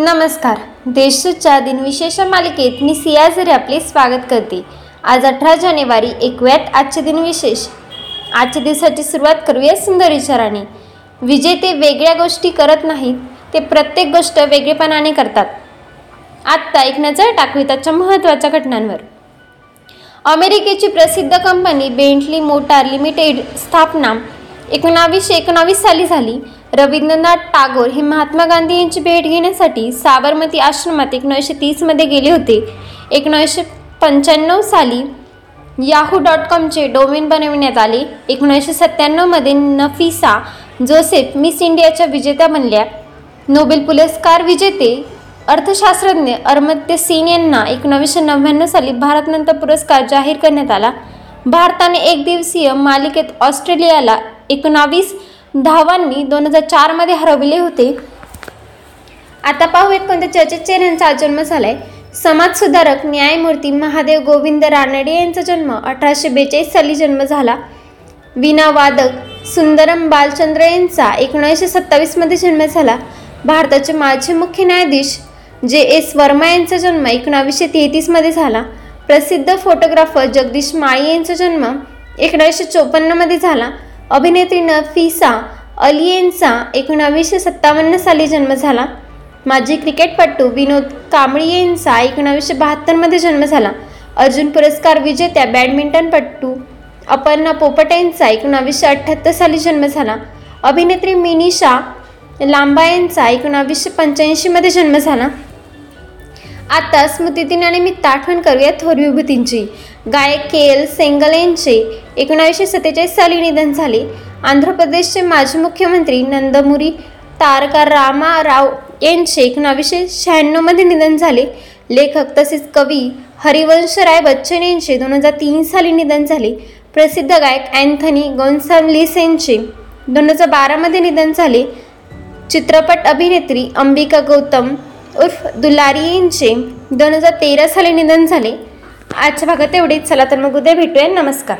नमस्कार. देशच्या दिनविशेष मालिकेत मी सियाझरी आपले स्वागत करते. आज अठरा जानेवारी एकव्यात आजचे दिनविशेष आजच्या दिवसाची सुरुवात करूया सुंदर विचाराने विजेते वेगळ्या गोष्टी करत नाहीत ते प्रत्येक गोष्ट वेगळेपणाने करतात. आत्ता एक नजर टाकू त्याच्या महत्त्वाच्या घटनांवर. अमेरिकेची प्रसिद्ध कंपनी बेंटली मोटार लिमिटेड स्थापना एकोणावीसशे एकोणावीस साली झाली. रवींद्रनाथ टागोर हे महात्मा गांधी यांची भेट घेण्यासाठी साबरमती आश्रमात एकोणीसशे तीसमध्ये गेले होते. एकोणीसशे पंच्याण्णव साली याहू डॉट कॉमचे डोमेन बनविण्यात आले. एकोणीसशे सत्त्याण्णवमध्ये नफिसा जोसेफ मिस इंडियाच्या विजेत्या बनल्या. नोबेल पुरस्कार विजेते अर्थशास्त्रज्ञ अरमत्य सिंग यांना एकोणावीसशे नव्याण्णव साली भारतनंतर पुरस्कार जाहीर करण्यात आला. भारताने एक दिवसीय मालिकेत ऑस्ट्रेलियाला एकोणावीस धावांनी दोन हजार चारमध्ये हरवले होते. आता पाहूयात कोणत्या चर्चित चेहऱ्यांचा जन्म झालाय. समाजसुधारक न्यायमूर्ती महादेव गोविंद रानडे यांचा जन्म अठराशे बेचाळीस साली जन्म झाला. विना वादक सुंदरम बालचंद्र यांचा एकोणीसशे सत्तावीसमध्ये जन्म झाला. भारताचे माजी मुख्य न्यायाधीश जे एस वर्मा यांचा जन्म एकोणावीसशे तेहतीसमध्ये झाला. प्रसिद्ध फोटोग्राफर जगदीश माळी यांचा जन्म एकोणीसशे चोपन्नमध्ये झाला. अभिनेत्री नफिसा अली यांचा एकोणावीसशे सत्तावन्न साली जन्म झाला. माजी क्रिकेटपटू विनोद कांबळी यांचा एकोणावीसशे बहात्तरमध्ये जन्म झाला. अर्जुन पुरस्कार विजेत्या बॅडमिंटनपटू अपर्णा पोपट यांचा एकोणावीसशे अठ्ठ्याहत्तर साली जन्म झाला. अभिनेत्री मिनिषा लांबा यांचा एकोणावीसशे पंच्याऐंशीमध्ये जन्म झाला. आता स्मृतिदिनानिमित्त आठवण करूया थोर विभूतींची. गायक के एल सेंगल यांचे एकोणावीसशे सत्तेचाळीस साली निधन झाले. आंध्र प्रदेशचे माजी मुख्यमंत्री नंदमुरी तारका रामा राव यांचे एकोणावीसशे शहाण्णवमध्ये निधन झाले. लेखक तसेच कवी हरिवंश राय बच्चन यांचे दोन हजार तीन साली निधन झाले. प्रसिद्ध गायक अँथनी गोन्सालिस यांचे दोन हजार बारामध्ये निधन झाले. चित्रपट अभिनेत्री अंबिका गौतम उर्फ दुलारी यांचे दोन हजार तेरा साली निधन झाले. आजच्या भागात एवढेच. चला तर मग उद्या भेटूया. नमस्कार.